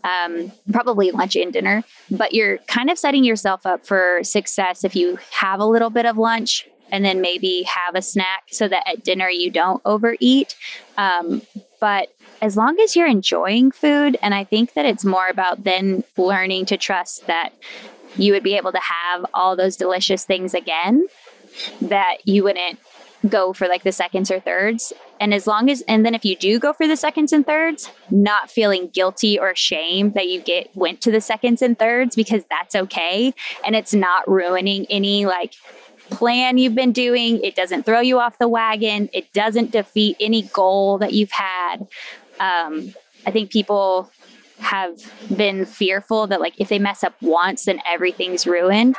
um, probably lunch and dinner, but you're kind of setting yourself up for success if you have a little bit of lunch and then maybe have a snack so that at dinner you don't overeat. Um, but as long as you're enjoying food, and I think that it's more about then learning to trust that you would be able to have all those delicious things again that you wouldn't go for like the seconds or thirds. And as long as, and then if you do go for the seconds and thirds, not feeling guilty or shame that you get went to the seconds and thirds because that's okay. And it's not ruining any like plan you've been doing. It doesn't throw you off the wagon. It doesn't defeat any goal that you've had. Um, I think people have been fearful that like if they mess up once, then everything's ruined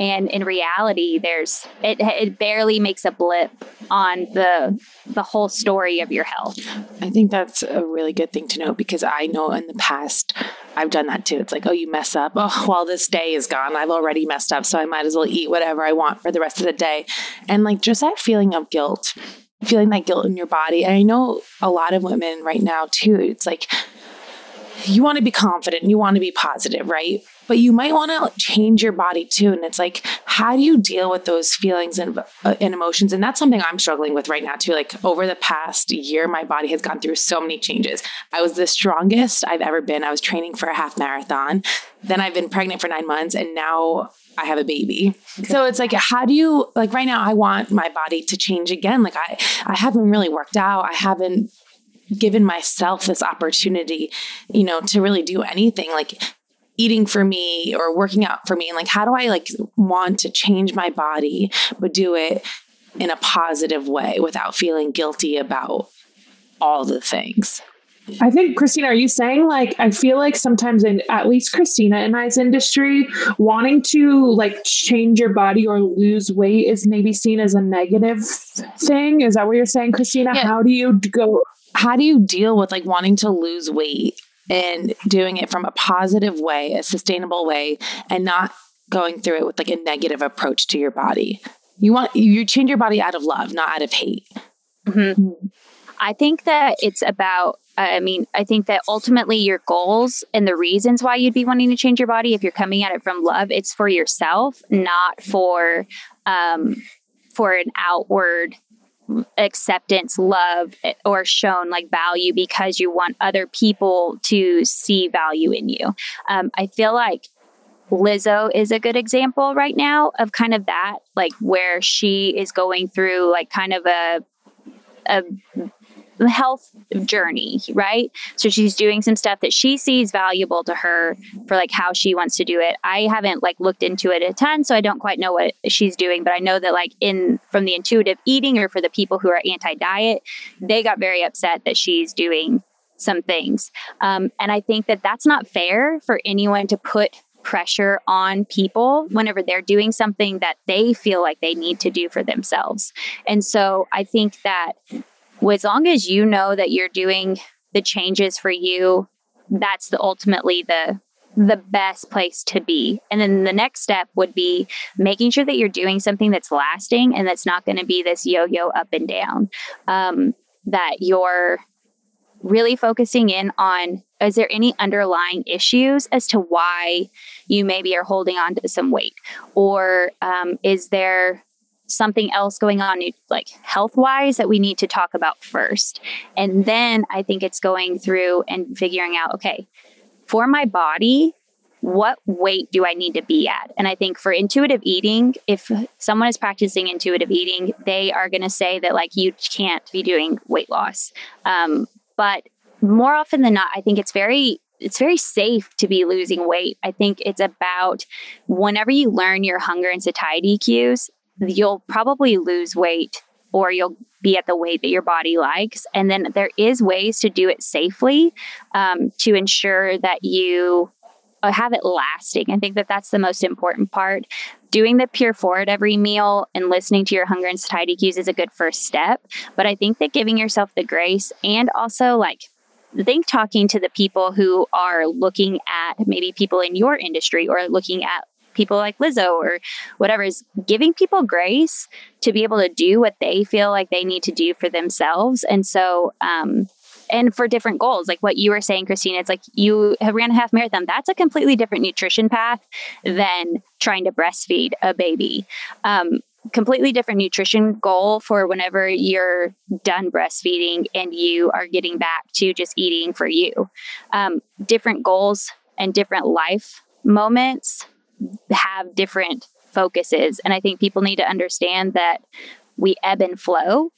and in reality there's it, it barely makes a blip on the the whole story of your health. I think that's a really good thing to know because i know in the past i've done that too. It's like oh you mess up. Oh well this day is gone. I've already messed up so i might as well eat whatever i want for the rest of the day. And like just that feeling of guilt feeling that guilt in your body. And i know a lot of women right now too it's like you want to be confident and you want to be positive, right? But you might want to change your body too. And it's like, how do you deal with those feelings and, uh, and emotions? And that's something I'm struggling with right now too. Like over the past year, my body has gone through so many changes. I was the strongest I've ever been. I was training for a half marathon. Then I've been pregnant for nine months and now I have a baby. So it's like, how do you like right now? I want my body to change again. Like I, I haven't really worked out. I haven't given myself this opportunity, you know, to really do anything like eating for me or working out for me and like how do I like want to change my body but do it in a positive way without feeling guilty about all the things. I think Christina, are you saying like I feel like sometimes in at least Christina and I's industry, wanting to like change your body or lose weight is maybe seen as a negative thing? Is that what you're saying, Christina? Yeah. How do you go how do you deal with like wanting to lose weight and doing it from a positive way, a sustainable way, and not going through it with like a negative approach to your body. You want you change your body out of love, not out of hate. Mm-hmm. I think that it's about I mean, I think that ultimately your goals and the reasons why you'd be wanting to change your body, if you're coming at it from love, it's for yourself, not for um, for an outward acceptance, love, or shown like value because you want other people to see value in you. Um, I feel like Lizzo is a good example right now of kind of that, like where she is going through like kind of a a health journey, right? So she's doing some stuff that she sees valuable to her for like how she wants to do it. I haven't like looked into it a ton, so I don't quite know what she's doing, but I know that like in from the intuitive eating or for the people who are anti-diet, they got very upset that she's doing some things. Um, and I think that that's not fair for anyone to put pressure on people whenever they're doing something that they feel like they need to do for themselves. And so I think that as long as you know that you're doing the changes for you, that's the ultimately the the best place to be. And then the next step would be making sure that you're doing something that's lasting and that's not going to be this yo yo up and down. Um, that you're really focusing in on is there any underlying issues as to why you maybe are holding on to some weight? Or um, is there something else going on, like health wise, that we need to talk about first. And then I think it's going through and figuring out, okay, for my body, what weight do I need to be at? And I think for intuitive eating, if someone is practicing intuitive eating, they are going to say that like you can't be doing weight loss. Um, but more often than not, I think it's very it's very safe to be losing weight. I think it's about whenever you learn your hunger and satiety cues, you'll probably lose weight or you'll be at the weight that your body likes. And then there is ways to do it safely um, to ensure that you uh, have it lasting. I think that that's the most important part. Doing the pure forward every meal and listening to your hunger and satiety cues is a good first step. But I think that giving yourself the grace and also like think talking to the people who are looking at maybe people in your industry or looking at people like Lizzo or whatever is giving people grace to be able to do what they feel like they need to do for themselves. And so, um, and for different goals, like what you were saying, Christina, it's like you have ran a half marathon. That's a completely different nutrition path than trying to breastfeed a baby. Um, completely different nutrition goal for whenever you're done breastfeeding and you are getting back to just eating for you. Um, different goals and different life moments have different focuses. And I think people need to understand that we ebb and flow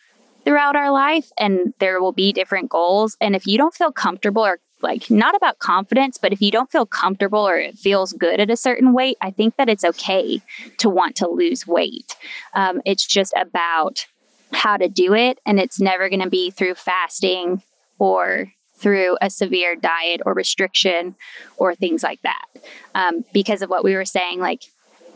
throughout our life and there will be different goals. And if you don't feel comfortable or like not about confidence, but if you don't feel comfortable or it feels good at a certain weight, I think that it's okay to want to lose weight. Um, it's just about how to do it. And it's never going to be through fasting or through a severe diet or restriction or things like that. Um, because of what we were saying, like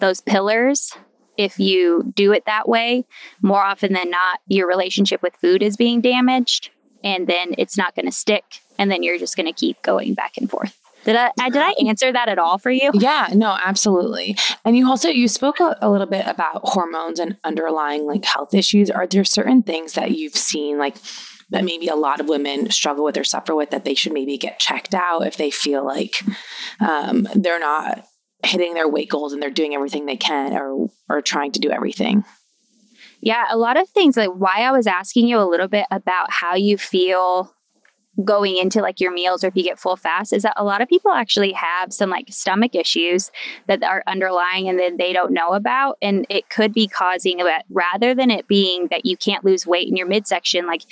those pillars, if you do it that way, more often than not, your relationship with food is being damaged and then it's not going to stick. And then you're just going to keep going back and forth. Did I, did I answer that at all for you? Yeah, no, absolutely. And you also you spoke a, a, little bit about hormones and underlying like health issues. Are there certain things that you've seen like that maybe a lot of women struggle with or suffer with that they should maybe get checked out if they feel like um, they're not hitting their weight goals and they're doing everything they can or or trying to do everything. Yeah, a lot of things like why I was asking you a little bit about how you feel going into like your meals or if you get full fast is that a lot of people actually have some like stomach issues that are underlying and then they don't know about and it could be causing that rather than it being that you can't lose weight in your midsection like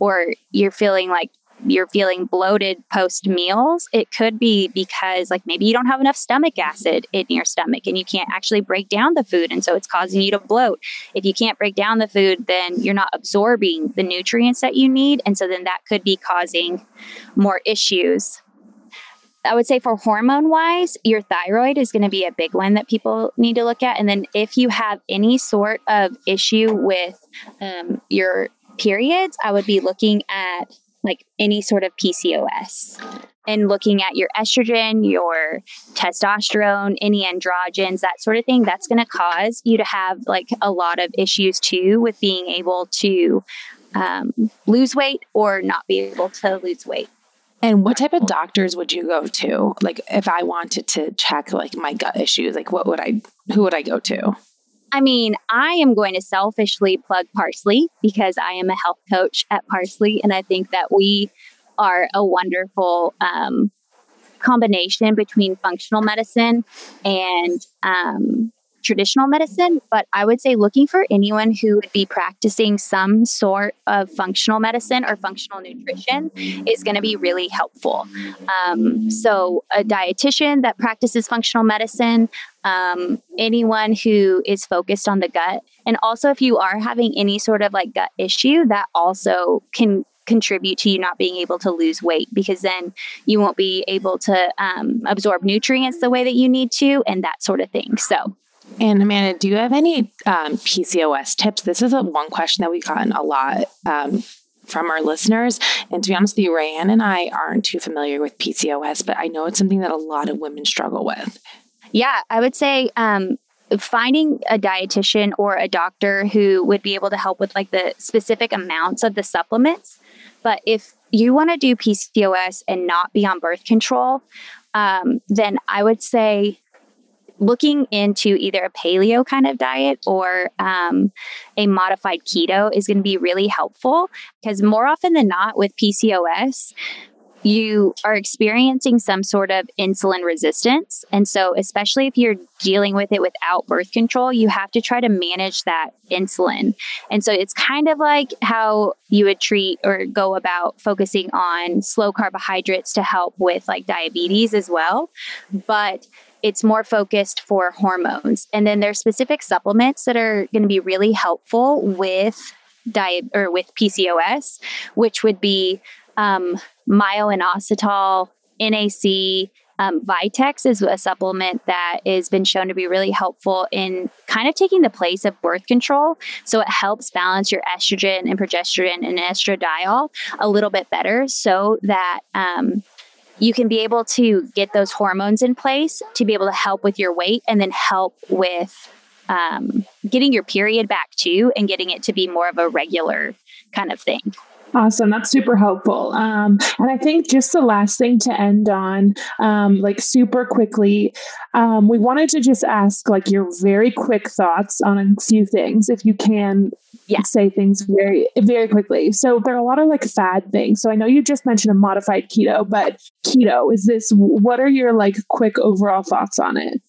or you're feeling like you're feeling bloated post meals, it could be because like maybe you don't have enough stomach acid in your stomach and you can't actually break down the food. And so it's causing you to bloat. If you can't break down the food, then you're not absorbing the nutrients that you need. And so then that could be causing more issues. I would say for hormone wise, your thyroid is going to be a big one that people need to look at. And then if you have any sort of issue with um, your periods, I would be looking at like any sort of PCOS and looking at your estrogen, your testosterone, any androgens, that sort of thing, that's going to cause you to have like a lot of issues too with being able to um, lose weight or not be able to lose weight. And what type of doctors would you go to? Like if I wanted to check like my gut issues, like what would I who would I go to? I mean, I am going to selfishly plug Parsley because I am a health coach at Parsley and I think that we are a wonderful um, combination between functional medicine and um, traditional medicine, but I would say looking for anyone who would be practicing some sort of functional medicine or functional nutrition is going to be really helpful. Um, so, a dietitian that practices functional medicine, um, anyone who is focused on the gut, and also if you are having any sort of like gut issue, that also can contribute to you not being able to lose weight because then you won't be able to um, absorb nutrients the way that you need to and that sort of thing. So, and Amanda, do you have any um, PCOS tips? This is a one question that we've gotten a lot um, from our listeners. And to be honest with you, Rayanne and I aren't too familiar with PCOS, but I know it's something that a lot of women struggle with. Yeah, I would say um, finding a dietitian or a doctor who would be able to help with like the specific amounts of the supplements. But if you want to do PCOS and not be on birth control, um, then I would say looking into either a paleo kind of diet or um, a modified keto is going to be really helpful because more often than not with PCOS, you are experiencing some sort of insulin resistance. And so, especially if you're dealing with it without birth control, you have to try to manage that insulin. And so, it's kind of like how you would treat or go about focusing on slow carbohydrates to help with like diabetes as well. But it's more focused for hormones. And then there's specific supplements that are going to be really helpful with diet or with PCOS, which would be um, myo-inositol, NAC, um, Vitex is a supplement that has been shown to be really helpful in kind of taking the place of birth control. So it helps balance your estrogen and progesterone and estradiol a little bit better so that um, you can be able to get those hormones in place to be able to help with your weight and then help with um, getting your period back too and getting it to be more of a regular kind of thing. Awesome. That's super helpful. Um, and I think just the last thing to end on, um, like super quickly, um, we wanted to just ask like your very quick thoughts on a few things, if you can yeah. say things very, very quickly. So there are a lot of like fad things. So I know you just mentioned a modified keto, but keto is this, what are your like quick overall thoughts on it?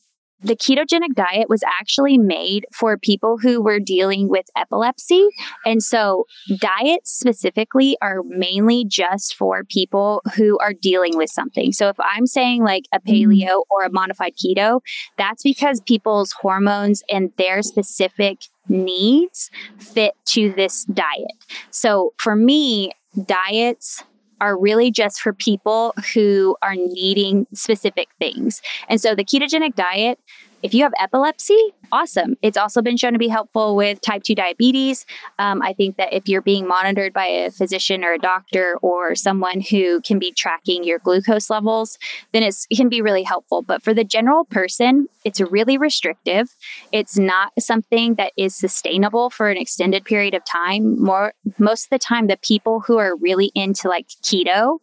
The ketogenic diet was actually made for people who were dealing with epilepsy. And so, diets specifically are mainly just for people who are dealing with something. So, if I'm saying like a mm-hmm. paleo or a modified keto, that's because people's hormones and their specific needs fit to this diet. So, for me, diets are really just for people who are needing specific things. And so the ketogenic diet if you have epilepsy, awesome. It's also been shown to be helpful with type 2 diabetes. Um, I think that if you're being monitored by a physician or a doctor or someone who can be tracking your glucose levels, then it can be really helpful. But for the general person, it's really restrictive. It's not something that is sustainable for an extended period of time. More most of the time, the people who are really into like keto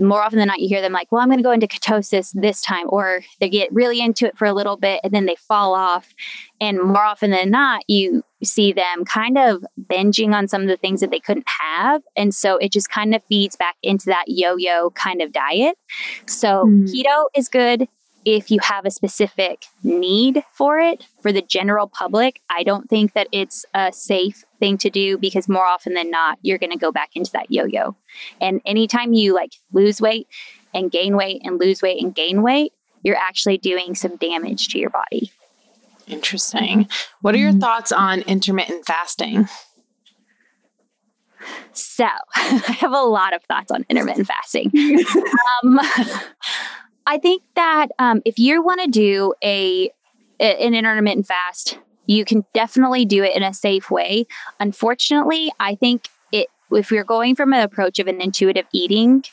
more often than not, you hear them like, well, I'm going to go into ketosis this time, or they get really into it for a little bit and then they fall off. And more often than not, you see them kind of binging on some of the things that they couldn't have. And so it just kind of feeds back into that yo yo kind of diet. So mm. keto is good if you have a specific need for it for the general public i don't think that it's a safe thing to do because more often than not you're going to go back into that yo-yo. And anytime you like lose weight and gain weight and lose weight and gain weight you're actually doing some damage to your body. Interesting. What are your mm-hmm. thoughts on intermittent fasting? So i have a lot of thoughts on intermittent fasting. Um, I think that um, if you want to do a an intermittent fast, you can definitely do it in a safe way. Unfortunately, I think it if we're going from an approach of an intuitive eating,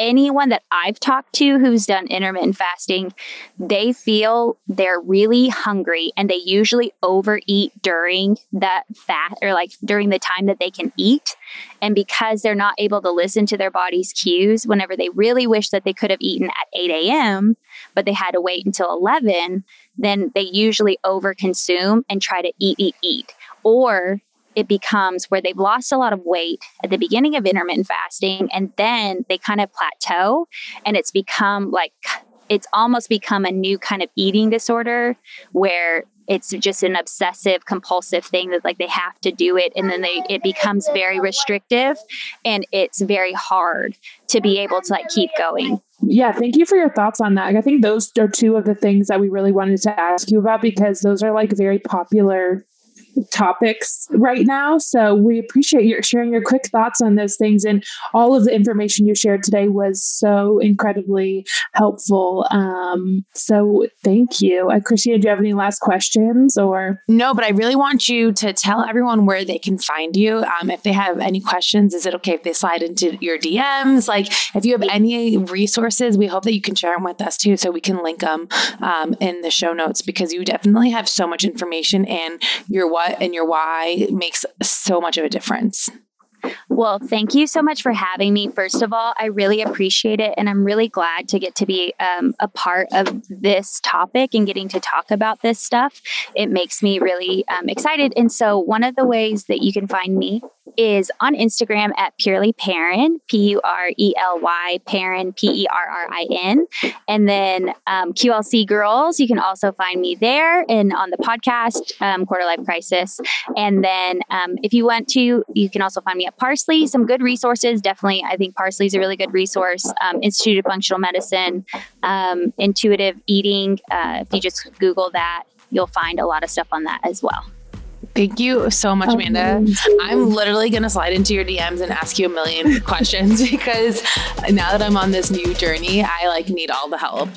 anyone that I've talked to who's done intermittent fasting, they feel they're really hungry and they usually overeat during that fat or like during the time that they can eat. And because they're not able to listen to their body's cues whenever they really wish that they could have eaten at 8 a.m., but they had to wait until 11, then they usually overconsume and try to eat, eat, eat. Or it becomes where they've lost a lot of weight at the beginning of intermittent fasting and then they kind of plateau and it's become like it's almost become a new kind of eating disorder where it's just an obsessive compulsive thing that like they have to do it and then they it becomes very restrictive and it's very hard to be able to like keep going yeah, thank you for your thoughts on that. I think those are two of the things that we really wanted to ask you about because those are like very popular topics right now. So we appreciate your sharing your quick thoughts on those things. And all of the information you shared today was so incredibly helpful. Um, so thank you. Uh, Christina, do you have any last questions or? No, but I really want you to tell everyone where they can find you. Um, if they have any questions, is it okay if they slide into your DMs? Like if you have any resources, we hope that you can share them with us too, so we can link them um, in the show notes because you definitely have so much information and your what and your why makes so much of a difference. Well, thank you so much for having me. First of all, I really appreciate it. And I'm really glad to get to be um, a part of this topic and getting to talk about this stuff. It makes me really um, excited. And so, one of the ways that you can find me is on Instagram at Purely Perrin, P U R E L Y, Perrin, P E R R I N. And then um, QLC Girls, you can also find me there and on the podcast, um, Quarter Life Crisis. And then um, if you want to, you can also find me at Parsley, some good resources. Definitely, I think Parsley is a really good resource. Um, Institute of Functional Medicine, um, intuitive eating. Uh, if you just Google that, you'll find a lot of stuff on that as well. Thank you so much, Amanda. I'm literally going to slide into your DMs and ask you a million questions because now that I'm on this new journey, I like need all the help.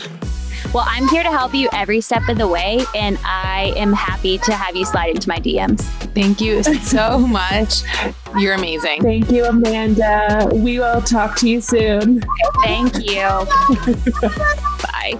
Well, I'm here to help you every step of the way, and I am happy to have you slide into my DMs. Thank you so much. You're amazing. Thank you, Amanda. We will talk to you soon. Thank you. Bye.